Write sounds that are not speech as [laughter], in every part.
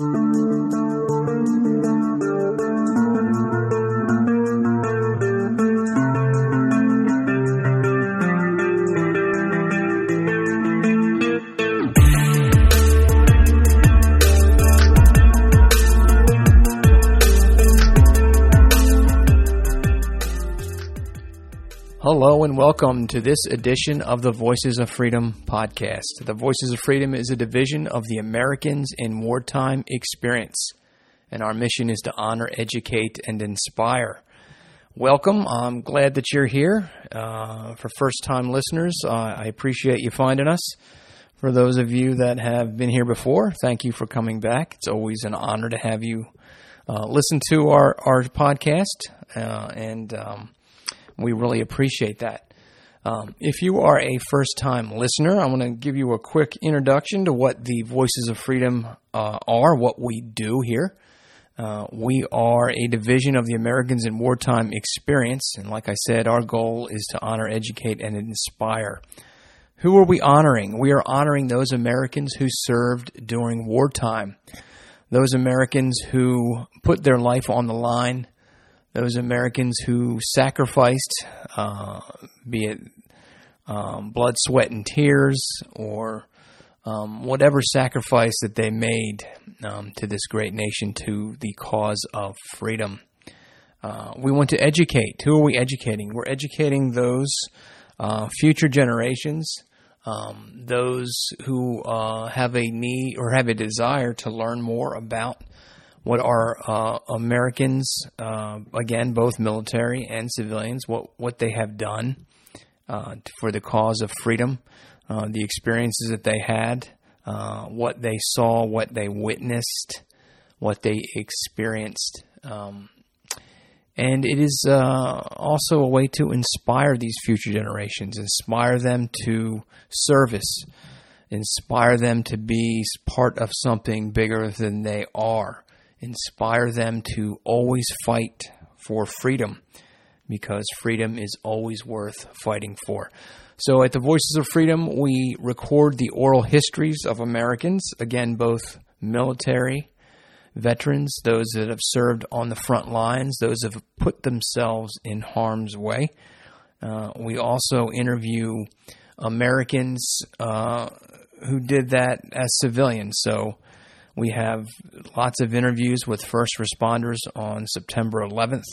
thank you welcome to this edition of the Voices of Freedom podcast. The Voices of Freedom is a division of the Americans in Wartime Experience, and our mission is to honor, educate, and inspire. Welcome. I'm glad that you're here. Uh, for first time listeners, uh, I appreciate you finding us. For those of you that have been here before, thank you for coming back. It's always an honor to have you uh, listen to our, our podcast. Uh, and um, we really appreciate that. Um, if you are a first time listener, I want to give you a quick introduction to what the Voices of Freedom uh, are, what we do here. Uh, we are a division of the Americans in Wartime Experience, and like I said, our goal is to honor, educate, and inspire. Who are we honoring? We are honoring those Americans who served during wartime, those Americans who put their life on the line those Americans who sacrificed, uh, be it um, blood, sweat, and tears, or um, whatever sacrifice that they made um, to this great nation to the cause of freedom. Uh, we want to educate. Who are we educating? We're educating those uh, future generations, um, those who uh, have a need or have a desire to learn more about what are uh, Americans, uh, again, both military and civilians, what what they have done uh, for the cause of freedom, uh, the experiences that they had, uh, what they saw, what they witnessed, what they experienced. Um, and it is uh, also a way to inspire these future generations, inspire them to service, inspire them to be part of something bigger than they are inspire them to always fight for freedom because freedom is always worth fighting for. So at the Voices of Freedom, we record the oral histories of Americans, again, both military veterans, those that have served on the front lines, those that have put themselves in harm's way. Uh, we also interview Americans uh, who did that as civilians. So we have lots of interviews with first responders on September 11th,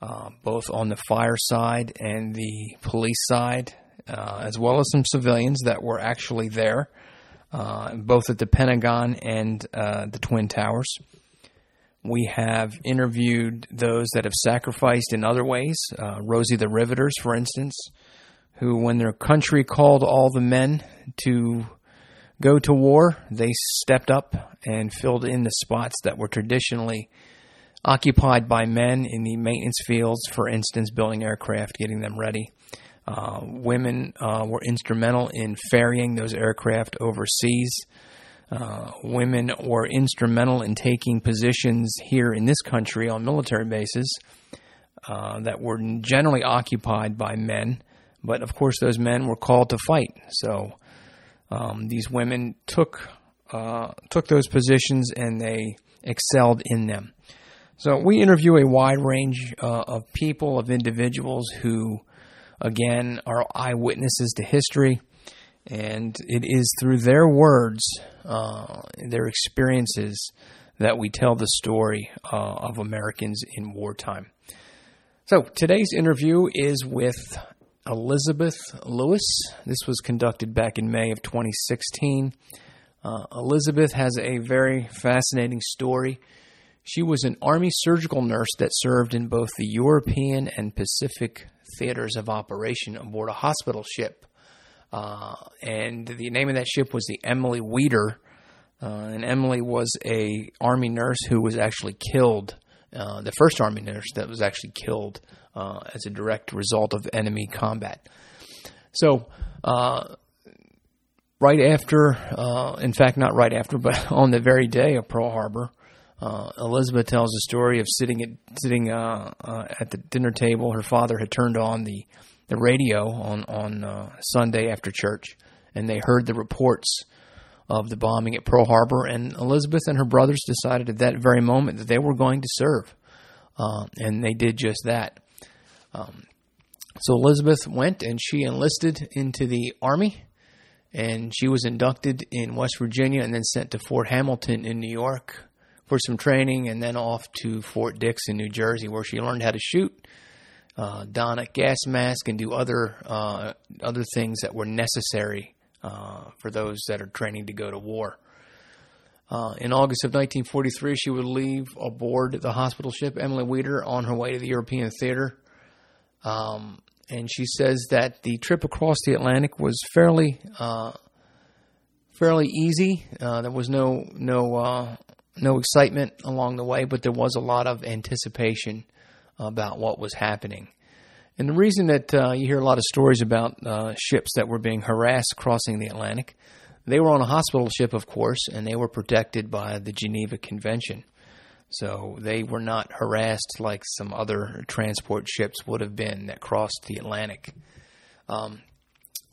uh, both on the fire side and the police side, uh, as well as some civilians that were actually there, uh, both at the Pentagon and uh, the Twin Towers. We have interviewed those that have sacrificed in other ways, uh, Rosie the Riveters, for instance, who, when their country called all the men to go to war, they stepped up and filled in the spots that were traditionally occupied by men in the maintenance fields, for instance, building aircraft, getting them ready. Uh, women uh, were instrumental in ferrying those aircraft overseas. Uh, women were instrumental in taking positions here in this country on military bases uh, that were generally occupied by men. But of course, those men were called to fight. So um, these women took uh, took those positions and they excelled in them. So we interview a wide range uh, of people, of individuals who, again, are eyewitnesses to history, and it is through their words, uh, their experiences, that we tell the story uh, of Americans in wartime. So today's interview is with Elizabeth Lewis. This was conducted back in May of 2016. Uh, Elizabeth has a very fascinating story. She was an Army surgical nurse that served in both the European and Pacific theaters of operation aboard a hospital ship. Uh, and the name of that ship was the Emily Weder. Uh, and Emily was a Army nurse who was actually killed, uh, the first Army nurse that was actually killed uh, as a direct result of enemy combat. So, uh, right after, uh, in fact, not right after, but [laughs] on the very day of Pearl Harbor, uh, Elizabeth tells the story of sitting at sitting uh, uh, at the dinner table. Her father had turned on the the radio on on Sunday after church, and they heard the reports of the bombing at Pearl Harbor, and Elizabeth and her brothers decided at that very moment that they were going to serve, uh, and they did just that. Um, so Elizabeth went and she enlisted into the Army, and she was inducted in West Virginia and then sent to Fort Hamilton in New York for some training, and then off to Fort Dix in New Jersey, where she learned how to shoot, uh, don a gas mask, and do other uh, other things that were necessary uh, for those that are training to go to war. Uh, in August of 1943, she would leave aboard the hospital ship Emily Weder on her way to the European theater. Um, and she says that the trip across the Atlantic was fairly uh, fairly easy. Uh, there was no no uh, no excitement along the way, but there was a lot of anticipation about what was happening. And the reason that uh, you hear a lot of stories about uh, ships that were being harassed crossing the Atlantic, they were on a hospital ship, of course, and they were protected by the Geneva Convention. So they were not harassed like some other transport ships would have been that crossed the Atlantic. Um,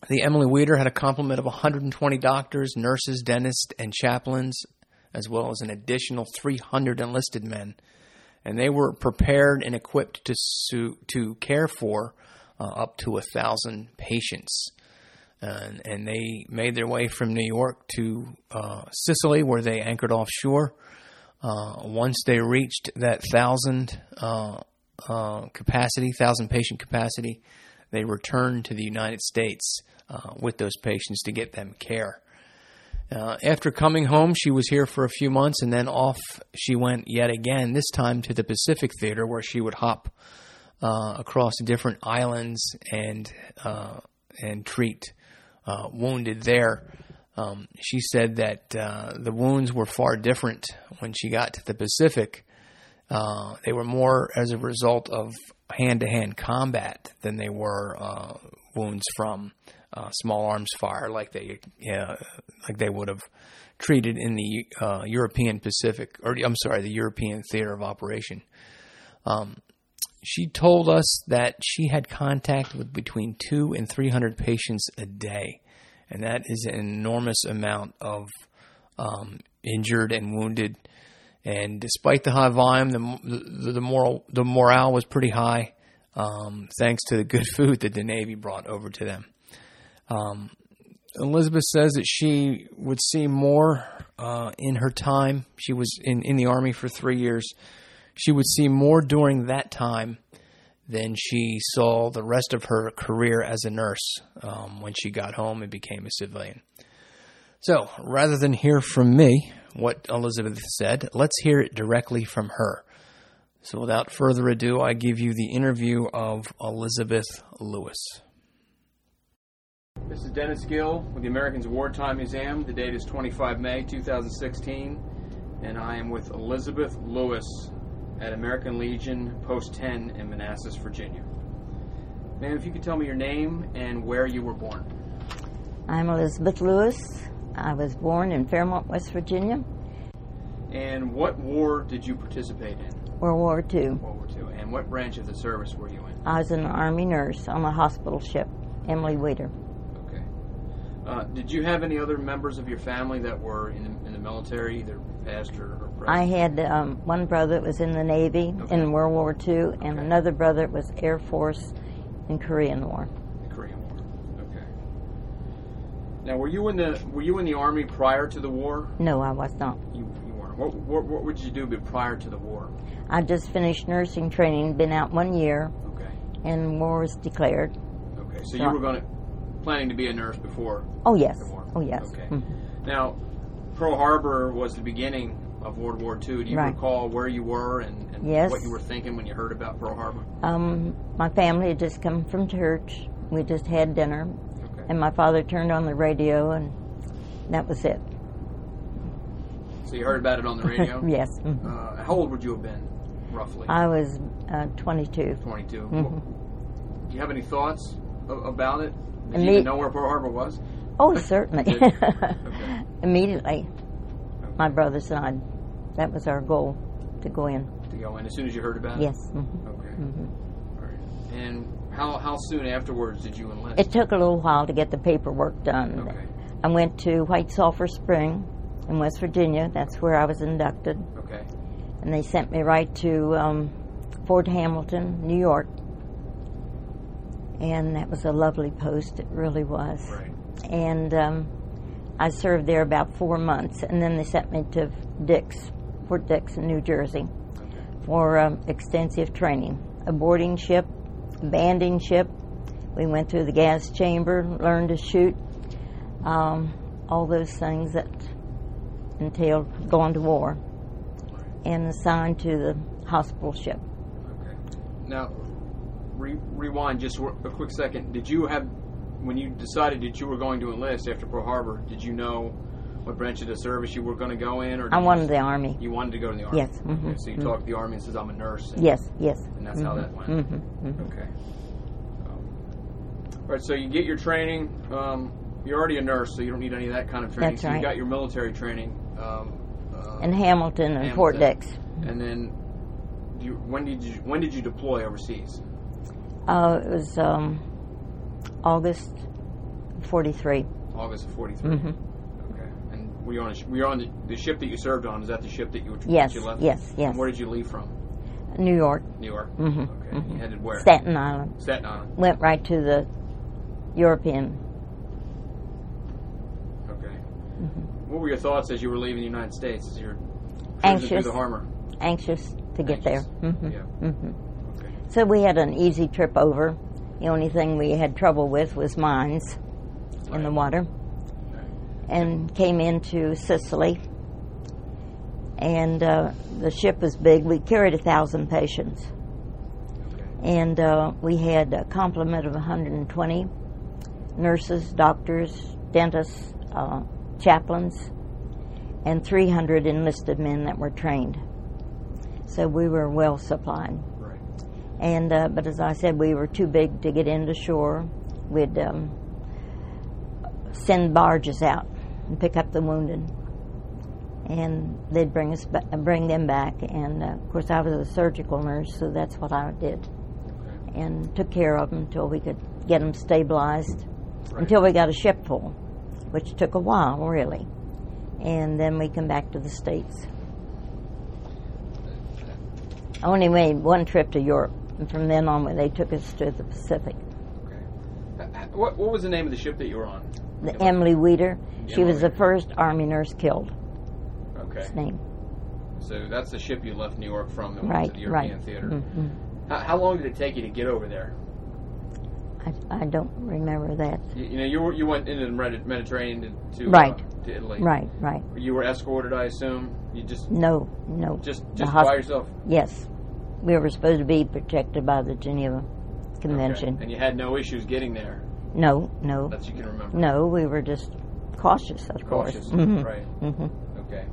the Emily Weder had a complement of 120 doctors, nurses, dentists, and chaplains, as well as an additional 300 enlisted men and they were prepared and equipped to su- to care for uh, up to a thousand patients. And, and, they made their way from New York to uh, Sicily, where they anchored offshore. Uh, once they reached that thousand uh, uh, capacity, thousand patient capacity, they returned to the United States uh, with those patients to get them care. Uh, after coming home, she was here for a few months, and then off she went yet again. This time to the Pacific Theater, where she would hop uh, across different islands and and treat wounded there. Um, she said that uh, the wounds were far different when she got to the Pacific. Uh, they were more as a result of hand-to-hand combat than they were wounds from uh, small arms fire like they uh, like they would have treated in the uh, European Pacific or I'm sorry the European theater of operation. Um, she told us that she had contact with between two and three hundred patients a day, and that is an enormous amount of um, injured and wounded. And despite the high volume, the the, the moral the morale was pretty high, um, thanks to the good [laughs] food that the Navy brought over to them. Um, Elizabeth says that she would see more uh, in her time. She was in, in the Army for three years. She would see more during that time than she saw the rest of her career as a nurse um, when she got home and became a civilian. So, rather than hear from me what Elizabeth said, let's hear it directly from her. So, without further ado, I give you the interview of Elizabeth Lewis. This is Dennis Gill with the Americans Wartime Museum. The date is 25 May 2016, and I am with Elizabeth Lewis at American Legion Post 10 in Manassas, Virginia. Ma'am, if you could tell me your name and where you were born. I'm Elizabeth Lewis. I was born in Fairmont, West Virginia. And what war did you participate in? World War II. World War II. And what branch of the service were you in? I was an Army nurse on a hospital ship, Emily Weder. Uh, did you have any other members of your family that were in the, in the military, either past or? I had um, one brother that was in the Navy okay. in World War II, and another brother that was Air Force in Korean War. The Korean War. Okay. Now, were you in the were you in the Army prior to the war? No, I was not. You, you weren't. What, what, what would you do prior to the war? I just finished nursing training, been out one year. Okay. And war was declared. Okay, so, so you were going to planning to be a nurse before? Oh yes. Oh yes. Okay. Mm-hmm. Now, Pearl Harbor was the beginning of World War II. Do you right. recall where you were and, and yes. what you were thinking when you heard about Pearl Harbor? Um, my family had just come from church. We just had dinner, okay. and my father turned on the radio, and that was it. So you heard about it on the radio? [laughs] yes. Mm-hmm. Uh, how old would you have been, roughly? I was uh, 22. 22. Mm-hmm. do you have any thoughts about it? Did you even know where Pearl Harbor was? Oh, certainly. [laughs] okay. Immediately, okay. my brothers and I, that was our goal to go in. To go in as soon as you heard about it. Yes. Mm-hmm. Okay. Mm-hmm. All right. And how how soon afterwards did you enlist? It took a little while to get the paperwork done. Okay. I went to White Sulphur Spring in West Virginia. That's where I was inducted. Okay. And they sent me right to um, Fort Hamilton, New York. And that was a lovely post, it really was. Right. And um, I served there about four months, and then they sent me to Dix, Fort Dix in New Jersey, for um, extensive training. A boarding ship, banding ship. We went through the gas chamber, learned to shoot, um, all those things that entailed going to war, and assigned to the hospital ship. Okay. Now, re- rewind just a quick second. Did you have, when you decided that you were going to enlist after Pearl Harbor, did you know what branch of the service you were going to go in, or I wanted just- the army. You wanted to go to the army. Yes, mhm, Okay, so you mhm. talked to the army and says, "I'm a nurse." And, Yes, yes. And that's how that went. hmm hmm Okay. Um, all right. So you get your training. Um, you're already a nurse, so you don't need any of that kind of training. That's so you got your military training. Um, uh, In Hamilton and Fort Hamilton. Dix. and then, you, when did you when did you deploy overseas? Uh, it was um, August 43. August of '43. hmm Okay. And were you on a, sh- were you on the, the ship that you served on? Is that the ship that you that Yes, you left? yes, yes. And where did you leave from? New York, New York. Mhm, Okay. mhm. You headed where? Staten Island. Staten Island. Went right to the European. Okay. Mm-hmm. What were your thoughts as you were leaving the United States? As you're Anxious. through the harbor? Anxious to get Anxious. there. hmm Yeah. hmm Okay. So we had an easy trip over. The only thing we had trouble with was mines in the Right. water. And came into Sicily. And uh, the ship was big. We carried a thousand patients. Okay. and uh, we had a complement of 120 nurses, doctors, dentists, uh, chaplains, and 300 enlisted men that were trained. So we were well supplied. And uh, but as I said, we were too big to get into shore. We'd um, send barges out and pick up the wounded, and they'd bring us ba- bring them back. And uh, of course, I was a surgical nurse, so that's what I did, and took care of them until we could get them stabilized, Right. until we got a ship full, which took a while, really. And then we come back to the states. I only made one trip to Europe, and from then on, when they took us to the Pacific. Okay. Uh, uh, What, what was the name of the ship that you were on? The Emily Weder, she was the first Army nurse killed. Okay. His name, So that's the ship you left New York from that went to the European right. theater. hmm How, how long did it take you to get over there? I, I don't remember that. You, you know, you were, you went into the Mediterranean to to, Right. uh, to Italy. Right, right. You were escorted, I assume. You just No, no. just just hosp- by yourself. Yes, we were supposed to be protected by the Geneva Convention. Okay. And you had no issues getting there. No, no, That you can remember. no. We were just cautious, of Cautious. course. Mhm. Right. hmm Okay.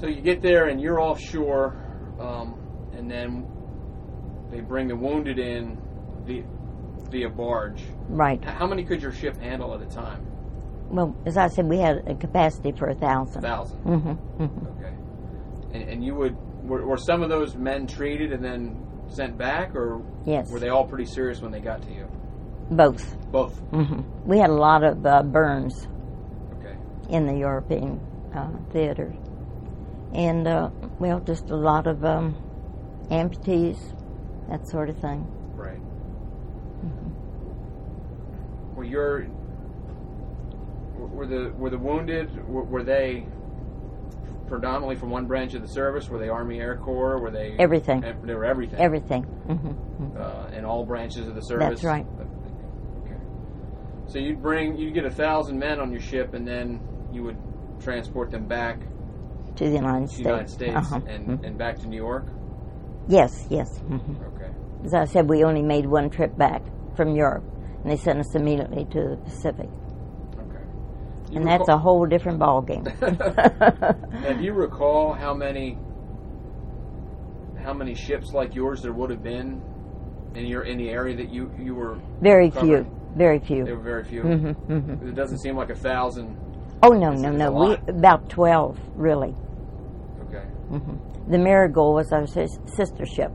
So you get there and you're offshore, um, and then they bring the wounded in via, via barge. Right. How many could your ship handle at a time? Well, as I said, we had a capacity for a A thousand. thousand. Mm-hmm, hmm Okay. And, and you would were, were some of those men treated and then sent back, or Yes, were they all pretty serious when they got to you? both. Both. hmm We had a lot of uh, burns Okay. in the European uh, theater, and uh, well, just a lot of um, amputees, that sort of thing. Right. Mm-hmm. Were your were the were the wounded were, were they predominantly from one branch of the service? Were they Army Air Corps? Were they Everything. They were everything. Everything. hmm uh, in all branches of the service. That's right. Okay. So you'd bring you'd get a thousand men on your ship, and then you would transport them back To the United to States. United States Uh-huh. and, Mhm. and back to New York. Yes, yes. hmm Okay. As I said, we only made one trip back from Europe, and they sent us immediately to the Pacific. You and that's a whole different ballgame. [laughs] Now, do you recall how many how many ships like yours there would have been in your in the area that you you were? very Covered. few, very few. There were very few. hmm hmm It doesn't seem like a thousand. Oh no, no, no. We about twelve, really. Okay. hmm The Marigold was our sis- sister ship,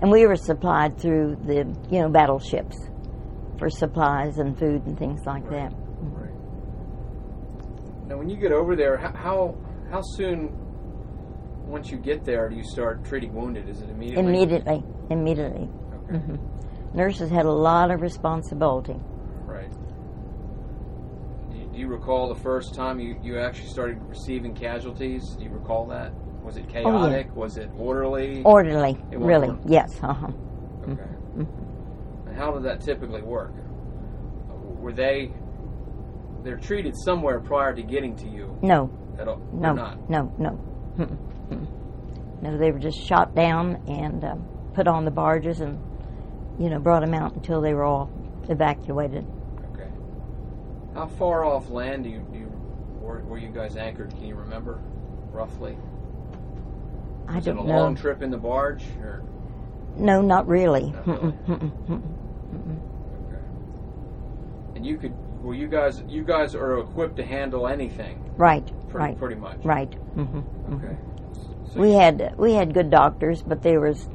and we were supplied through the you know battleships for supplies and food and things like Right. that. Now, when you get over there, how how, soon once you get there do you start treating wounded? Is it immediately? Immediately, immediately. Okay. hmm Nurses had a lot of responsibility. Right. Do you, do you recall the first time you, you actually started receiving casualties? Do you recall that? Was it Oh, yeah. chaotic? Was it orderly? Orderly, It really. orderly. Yes, uh-huh. Okay. And how did that typically work? Were they they're treated somewhere prior to getting to you No, at all? no, no, no. Mm-mm, mm-mm. No, they were just shot down and um, put on the barges and, you know, brought them out until they were all evacuated. Okay. How far off land do you, do you were, were you guys anchored? Can you remember roughly? I don't know. It a don't long know. trip in the barge or No, not really. Not really. Mm-mm. okay. And you could were you guys you guys are equipped to handle anything Right, pretty right, pretty much. right. Mm-hmm. Okay. So We had we had good doctors, but there was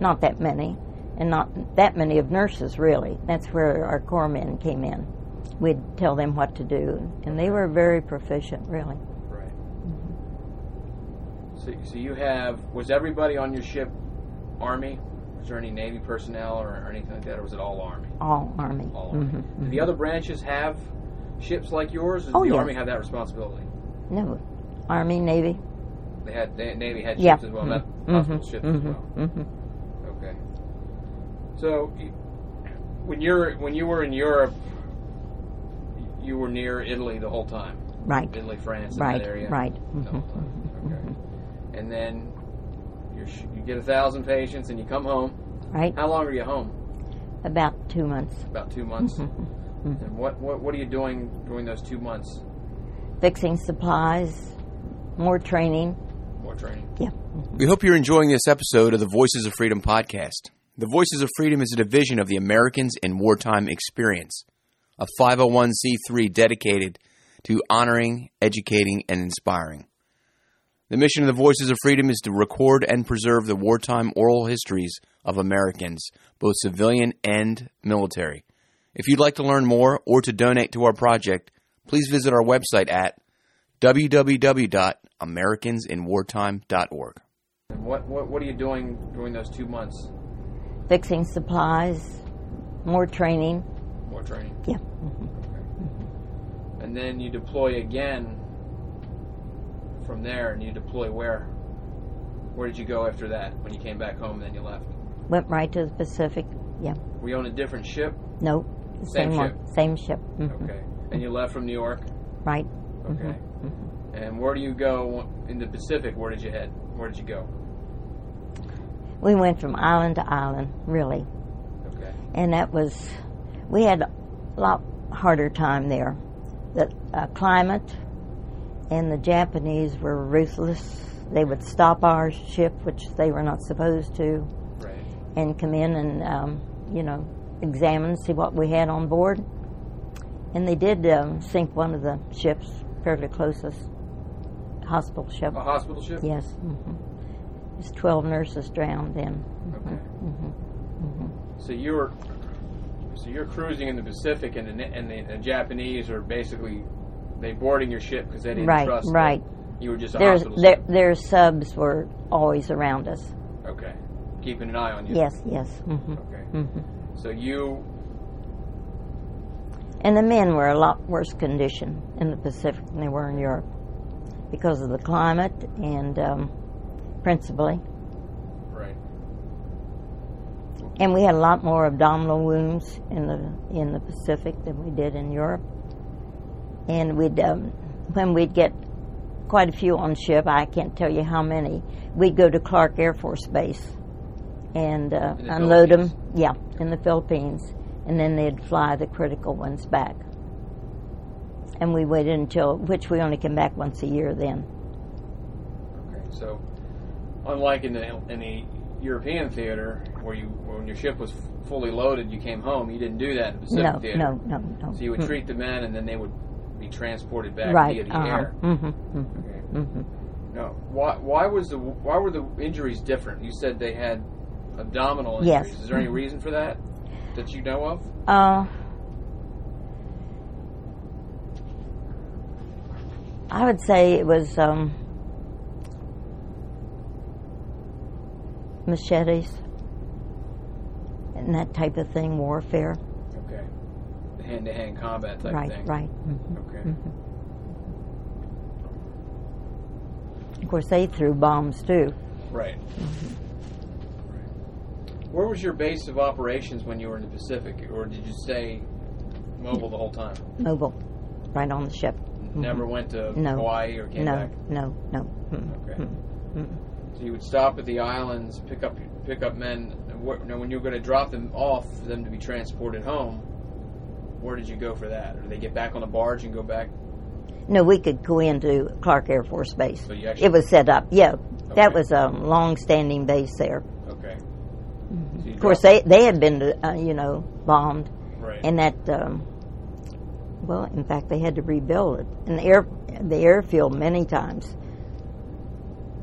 not that many, and not that many of nurses really. That's where our corps men came in. We'd tell them what to do, and they were very proficient, really. Right. Mm-hmm. So, so you have was everybody on your ship Army? Was there any Navy personnel or, or anything like that, or was it all Army? All Army. All Army. Mhm, Do mm-hmm. the other branches have ships like yours? Or does Oh, the yes. Army have that responsibility? No, Army, Navy. They had they, Navy had Yeah. ships as well, not Mhm, hospital mm-hmm. ships as well. Mm-hmm. Okay. So when you're when you were in Europe, you were near Italy the whole time. Right, Italy, France, right, that area. right. The whole time. Okay. And then you're, sh- you get a thousand patients and you come home. Right, How long are you home? about two months. About two months. Mhm. And what, what what are you doing during those two months? Fixing supplies, more training. More training. Yeah. We hope you're enjoying this episode of the Voices of Freedom podcast. The Voices of Freedom is a division of the Americans in Wartime Experience, a 501c3 dedicated to honoring, educating, and inspiring. The mission of the Voices of Freedom is to record and preserve the wartime oral histories of Americans, both civilian and military. If you'd like to learn more or to donate to our project, please visit our website at www.americansinwartime.org. And what, what, what are you doing during those two months? Fixing supplies, more training. More training. Yeah. Mm-hmm. And then you deploy again from there, and you deploy where? Where did you go after that? When you came back home, then you left. Went right to the Pacific. Yeah. Were you on a different ship? Nope. The Same same, ship. one. Same ship. Mhm. Okay. And you left from New York? Right. Okay. And where do you go in the Pacific? Where did you head? Where did you go? We went from island to island, really. Okay. And that was, we had a lot harder time there. The uh, climate and the Japanese were ruthless. They would stop our ship, which they were not supposed to, Right. and come in and, um, you know, examine, see what we had on board. And they did um, sink one of the ships fairly closest hospital ship. A hospital ship? Yes. hmm Just 12 nurses drowned then. Okay. hmm So you're so you're cruising in the Pacific, and the, and the, the Japanese are basically they boarding your ship because they didn't Right, trust that right. you were just a There's, hospital their, ship. their subs were always around us. Okay, keeping an eye on you. Yes, yes. hmm Okay. hmm So you And the men were a lot worse condition in the Pacific than they were in Europe because of the climate and um, principally. right. And we had a lot more abdominal wounds in the in the Pacific than we did in Europe. And we'd um, when we'd get quite a few on ship, I can't tell you how many. We'd go to Clark Air Force Base and uh, the unload them. Yeah, in the Philippines, and then they'd fly the critical ones back. And we waited until, which we only came back once a year then. Okay. So unlike in the in the European theater where you when your ship was fully loaded, you came home. You didn't do that in the Pacific No, theater. no, no, no. So you would treat the men, and then they would be transported back right. via the uh-huh. air. Mm-hmm, mm-hmm, Okay. mm-hmm. No. Why? Why was the Why were the injuries different? You said they had abdominal Yes. injuries. Is there any reason for that that you know of? Uh, I would say it was um, machetes and that type of thing, warfare. Okay. The hand-to-hand combat type right, thing. right. hmm Okay. Of course, they threw bombs too. Right. Right. Where was your base of operations when you were in the Pacific, or did you stay mobile the whole time? Mobile, right on the ship. Never went to Mm-hmm. No. Hawaii or came no, back. no, no, mm, Okay. mm, mm. So you would stop at the islands, pick up pick up men. Now, when you were going to drop them off for them to be transported home, where did you go for that? Or did they get back on the barge and go back? No, we could go into Clark Air Force Base. So you actually It was set up. Yeah, that was a long-standing base there. okay. So Of course, they they had been, uh, you know, bombed, right. and that. Um, well, in fact, they had to rebuild it, and the air the airfield many times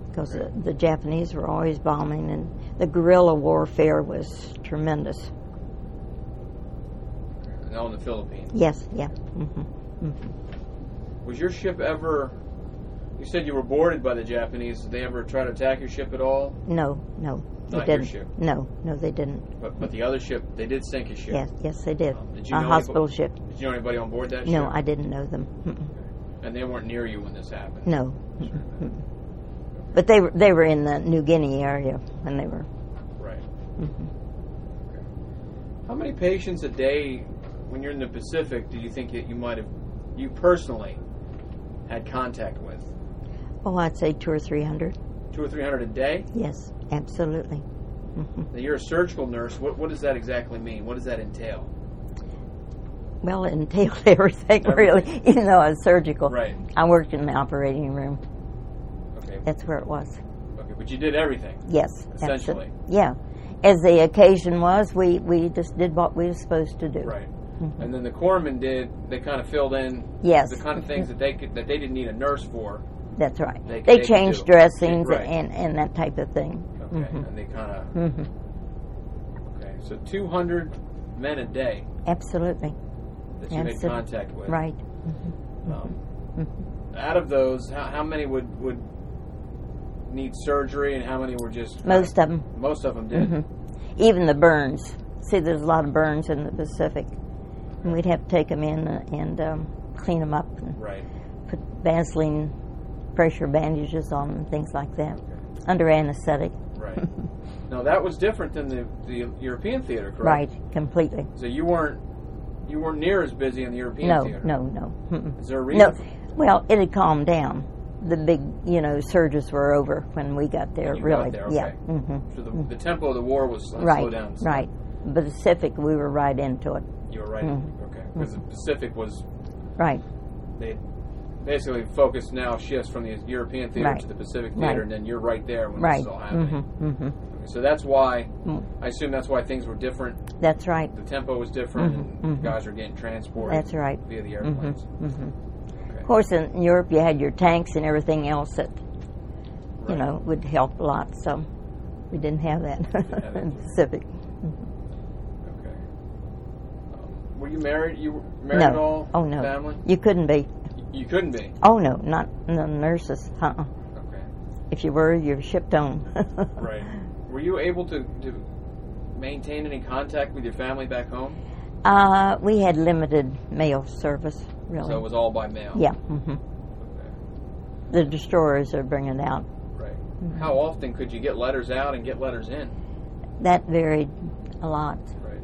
because the, the Japanese were always bombing, and the guerrilla warfare was tremendous. All in the Philippines. Yes, yeah. hmm Was your ship ever? You said you were boarded by the Japanese. Did they ever try to attack your ship at all? No, no, they Not your didn't. ship. No, no, they didn't. But but the other ship, they did sink a ship. Yes, yes, they did. Um, did you a hospital anybody- ship. Did you know anybody on board that No, ship? No, I didn't know them. Mm-mm. And they weren't near you when this happened. No, but they were they were in the New Guinea area when they were. Right. mhm. How many patients a day, when you're in the Pacific, do you think that you might have, you personally, had contact with? Oh, I'd say two or three hundred. Two or three hundred a day? Yes, absolutely. hmm Now you're a surgical nurse. What what does that exactly mean? What does that entail? Well, it entailed [laughs] everything, really. Even though I was surgical, Right. I worked in the operating room. Okay. That's where it was. Okay, but you did everything. Yes, Essentially. absolutely. Yeah, as the occasion was, we we just did what we were supposed to do. Right. Mhm. And then the corpsmen did. They kind of filled in Yes. the kind of things that they could that they didn't need a nurse for. That's right. They- They, they changed dressings Right. and, and that type of thing. Okay. Mhm. And they kind of hmm okay. So 200 men a day Absolutely. that you made contact with. Right. Um, Mhm. out of those, how, how many would would need surgery, and how many were just Most of them. Most of them did. Even the burns. See, there's a lot of burns in the Pacific. And we'd have to take them in and um, clean them up and Right. put Vaseline pressure bandages on them, things like that, under anesthetic. Right. [laughs] now that was different than the, the European theater, correct? Right, completely. So you weren't you weren't near as busy in the European No, theater. no, no. Mm-mm. Is there a reason? No. Well, it had calmed down. The big, you know, surges were over when we got there. You got really, there, yeah. okay. hmm So the, the tempo of the war was uh, Right, slowed down. so right. But the Pacific, we were right into it. You were right. Mhm. Okay. Because the Pacific was Right, they basically focused now shifts from the European theater Right. to the Pacific theater, Right. and then you're right there when right. this is all happening. hmm hmm So that's why Mm. I assume that's why things were different. That's right. The tempo was different, Mhm, and mhm. guys are getting transported That's right. via the hmm airplanes. hmm Okay. Of course, in Europe, you had your tanks and everything else that you know would help a lot. So we didn't have that [laughs] in that. Pacific. Were you married? You were married no. at all? Oh no. Family? You couldn't be. You couldn't be. Oh no, not the nurses. Uh-uh. Okay. If you were, you're shipped home. [laughs] Right. Were you able to, to maintain any contact with your family back home? Uh, we had limited mail service, really. So it was all by mail. yeah. hmm Okay. The destroyers are bringing out. Right. Mm-hmm. How often could you get letters out and get letters in? That varied a lot. Right.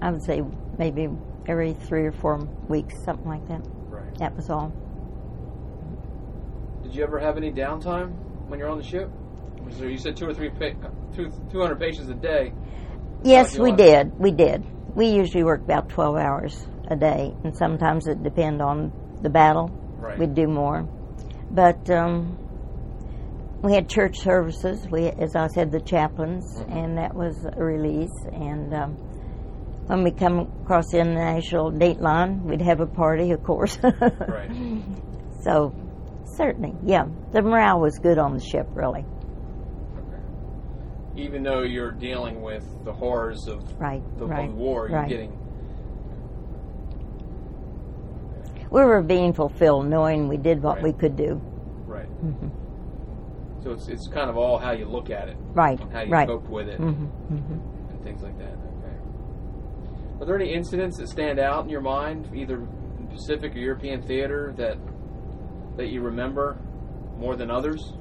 I would say maybe every three or four weeks, something like that. Right. That was all. Did you ever have any downtime when you're on the ship? There, you said two or three, pa- two, 200 patients a day. Yes, we did. We did. We usually work about 12 hours a day, and sometimes it depend on the battle. Right. We'd do more. But um, we had church services. We, as I said, the chaplains, Mhm. and that was a release. And um, when we come across the international date line, we'd have a party, of course. [laughs] Right. So, certainly, yeah, the morale was good on the ship, really. Okay. Even though you're dealing with the horrors of Right, the, right, war, you're right. getting. we were being fulfilled, knowing we did what Right. we could do. Right. Mm-hmm. So it's it's kind of all how you look at it, Right, how you right. cope with it, hmm hmm and things like that. Are there any incidents that stand out in your mind, either in Pacific or European theater, that that you remember more than others?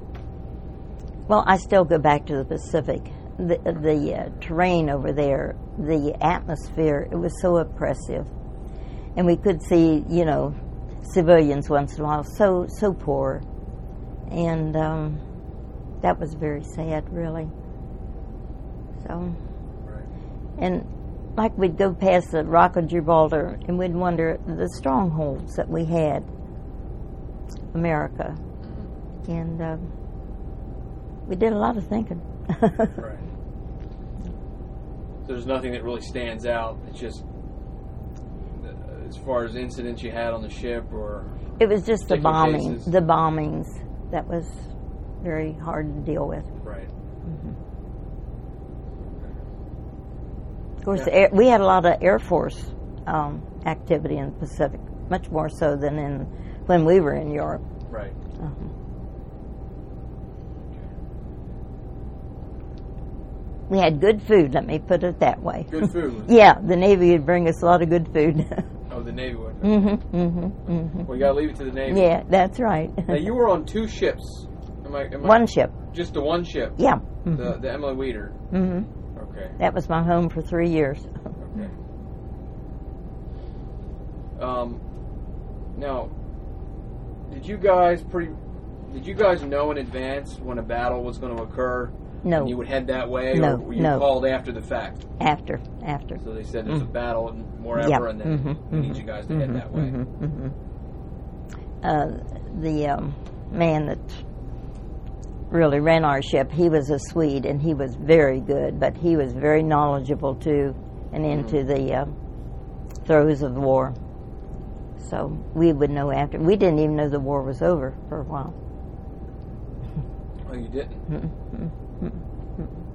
Well, I still go back to the Pacific. The, the uh, terrain over there, the atmosphere, it was so oppressive. And we could see, you know, civilians once in a while, so, so poor. And um, that was very sad, really. So, Right. and like we'd go past the Rock of Gibraltar and we'd wonder the strongholds that we had, America. And um, we did a lot of thinking. Right. So there's nothing that really stands out. It's just uh, as far as incidents you had on the ship, or It was just the bombing, cases. the bombings that was very hard to deal with. right. Course, Yeah. air, we had a lot of Air Force um, activity in the Pacific, much more so than in when we were in Europe. Right. Uh-huh. We had good food. Let me put it that way. Good food. yeah, the Navy would bring us a lot of good food. [laughs] Oh, the Navy would. hmm hmm hmm Well, you gotta leave it to the Navy. Yeah, that's right. Now you were on two ships. Am I? Am I One ship. Just the one ship. Yeah. The the Emily Weder. Mm hmm Okay. That was my home for three years. Okay. Um. Now, did you guys pretty? Did you guys know in advance when a battle was going to occur? No. And you would head that way, No, or were you no. called after the fact? After, after. So they said there's a battle and wherever, Mm. Yeah. and then Mhm, we need you guys to head that way. mhm, mhm. Uh, the um, man that really ran our ship, he was a Swede, and he was very good, but he was very knowledgeable too, and into the uh, throes of the war. So we would know after. We didn't even know the war was over for a while. Oh, you didn't.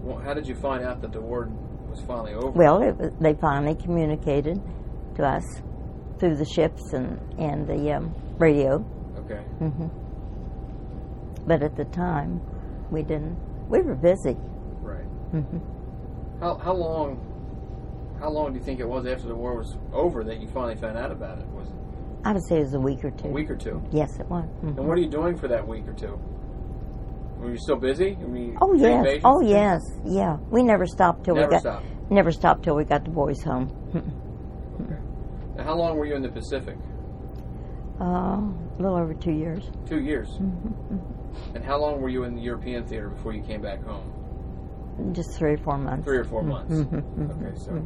Well, how did you find out that the war was finally over? Well, it was, they finally communicated to us through the ships and and the um, radio. okay. But at the time, we didn't. We were busy. Right. hmm How how long? How long do you think it was after the war was over that you finally found out about it? Was it I would say it was a week or two. a week or two? Yes, it was. Mhm. And what are you doing for that week or two? Were you still busy? I mean, Oh yes. Oh yes. Yeah. We never stopped till Never we got. stopped. Never stopped till we got the boys home. Okay. Now, how long were you in the Pacific? uh, a little over two years. Two years. Mm-hmm. And how long were you in the European theater before you came back home? Just three or four months. Three or 4 months. Mhm, mhm, Okay, so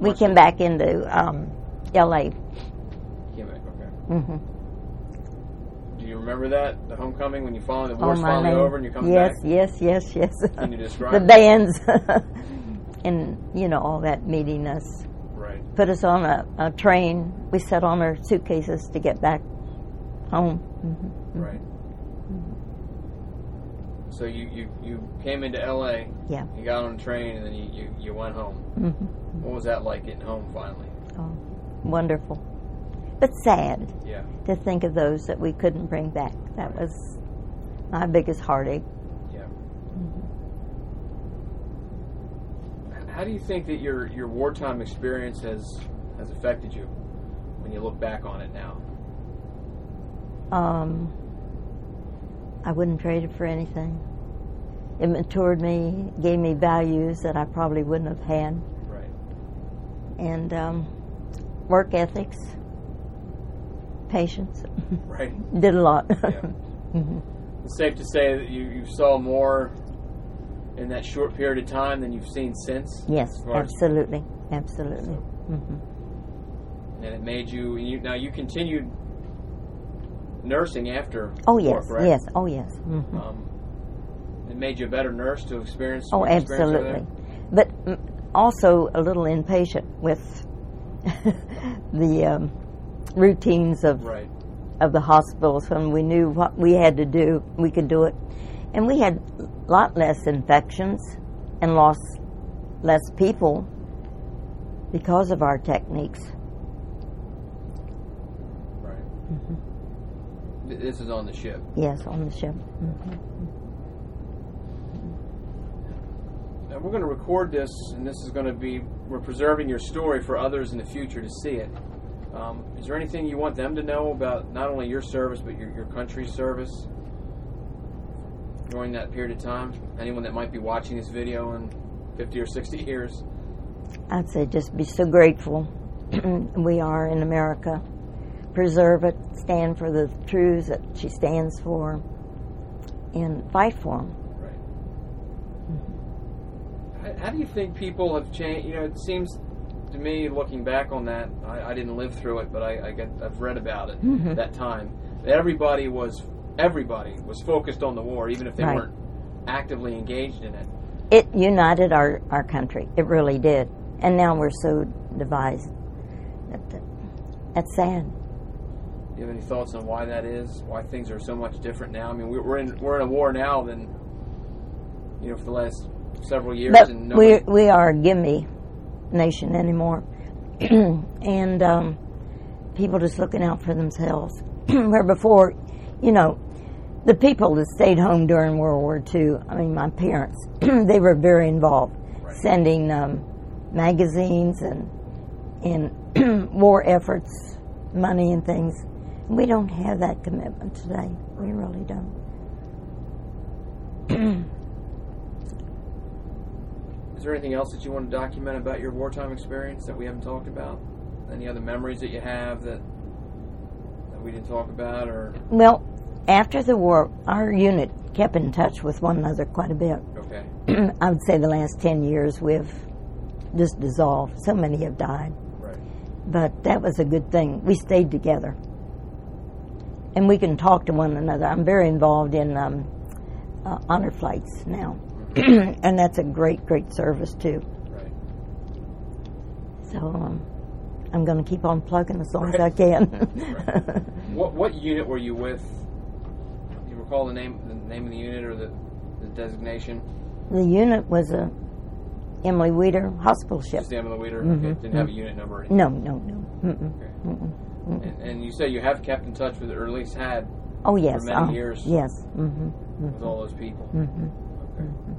We came back into um, L.A. came back. Okay. hmm Do you remember that the homecoming when you finally the war's finally name. over and you're coming yes, back? Yes, yes, yes, Can you describe the bands [laughs] and you know all that meeting us. Right. Put us on a, a train. We set on our suitcases to get back home. hmm Right. So you, you, you came into LA, Yeah. you got on a train, and then you, you, you went home. hmm What was that like getting home finally? Oh, wonderful, but sad Yeah. to think of those that we couldn't bring back. That was my biggest heartache. Yeah. How do you think that your, your wartime experience has has affected you when you look back on it now? Um, I wouldn't trade it for anything. It matured me, gave me values that I probably wouldn't have had, Right. and um, work ethics, patience. [laughs] Right. Did a lot. Yeah. [laughs] Mhm. It's safe to say that you, you saw more in that short period of time than you've seen since. Yes, as far as- absolutely, absolutely. hmm and it made you, you. Now you continued nursing after. Oh war, yes, correct? yes, oh yes. hmm Um, it made you a better nurse to experience. Oh, what you absolutely. But also a little impatient with [laughs] the um, routines of? Right. of the hospitals when we knew what we had to do, we could do it. And we had a lot less infections and lost less people because of our techniques. Right. Th- This is on the ship. Yes, on the ship. Mhm. And we're going to record this, and this is going to be, we're preserving your story for others in the future to see it. Um, is there anything you want them to know about not only your service, but your, your country's service during that period of time? Anyone that might be watching this video in 50 or 60 years? I'd say just be so grateful [clears throat] we are in America. Preserve it, stand for the truths that she stands for, and fight for them. Right. How, how do you think people have changed? You know, it seems to me, looking back on that, I, I didn't live through it, but I, I get, I've read about it Mhm. that time. Everybody was everybody was focused on the war, even if they Right. weren't actively engaged in it. It united our, our country. It really did. And now we're so divided. That- That's sad. Do you have any thoughts on why that is? Why things are so much different now? I mean, we- we're in we're in a war now than you know for the last several years, But and we we are a gimme nation anymore, [clears throat] and um, people just looking out for themselves. [clears throat] Where before, you know, the people that stayed home during World War II. I mean, my parents, [clears throat] they were very involved, Right. sending um, magazines and in war efforts, money and things. We don't have that commitment today. We really don't. [clears throat] Is there anything else that you want to document about your wartime experience that we haven't talked about? Any other memories that you have that that we didn't talk about, or Well, after the war, our unit kept in touch with one another quite a bit. okay, [clears throat] I would say the last 10 years we've just dissolved. So many have died. right, But that was a good thing. We stayed together. And we can talk to one another. I'm very involved in um, uh, honor flights now. [clears throat] and that's a great, great service too. right. So um, I'm going to keep on plugging as long as I Right. can. [laughs] What what unit were you with? Do you recall the name the name of the unit or the, the designation? the unit was a Emily Weder hospital ship. Just Emily Weder. Mhm, Okay, didn't have a unit number. Or anything. No, no, no. Mm-mm. Okay. Mm-mm. And, and you say you have kept in touch with, or at least had, Oh yes, For many oh, years. Yes. Mm-hmm. with all those people. Mm-hmm. Okay.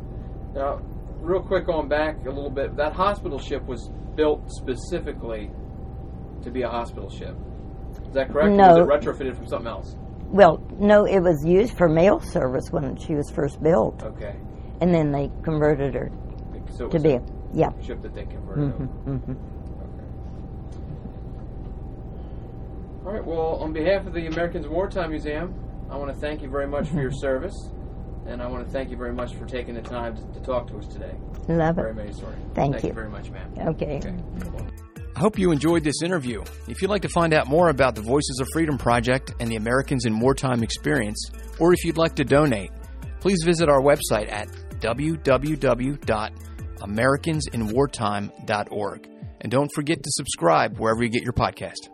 Now, real quick on back a little bit, that hospital ship was built specifically to be a hospital ship. Is that correct? Or No. was it retrofitted from something else? Well, no, it was used for mail service when she was first built, Okay. and then they converted her So to be a a yeah. ship that they converted Mm-hmm. All right. Well, on behalf of the Americans in Wartime Museum, I want to thank you very much for your [laughs] service, and I want to thank you very much for taking the time to, to talk to us today. Love Very it. amazing story. Thank you you. very much, ma'am. Okay. Okay. I hope you enjoyed this interview. If you'd like to find out more about the Voices of Freedom Project and the Americans in Wartime experience, or if you'd like to donate, please visit our website at www.americansinwartime.org. And don't forget to subscribe wherever you get your podcast.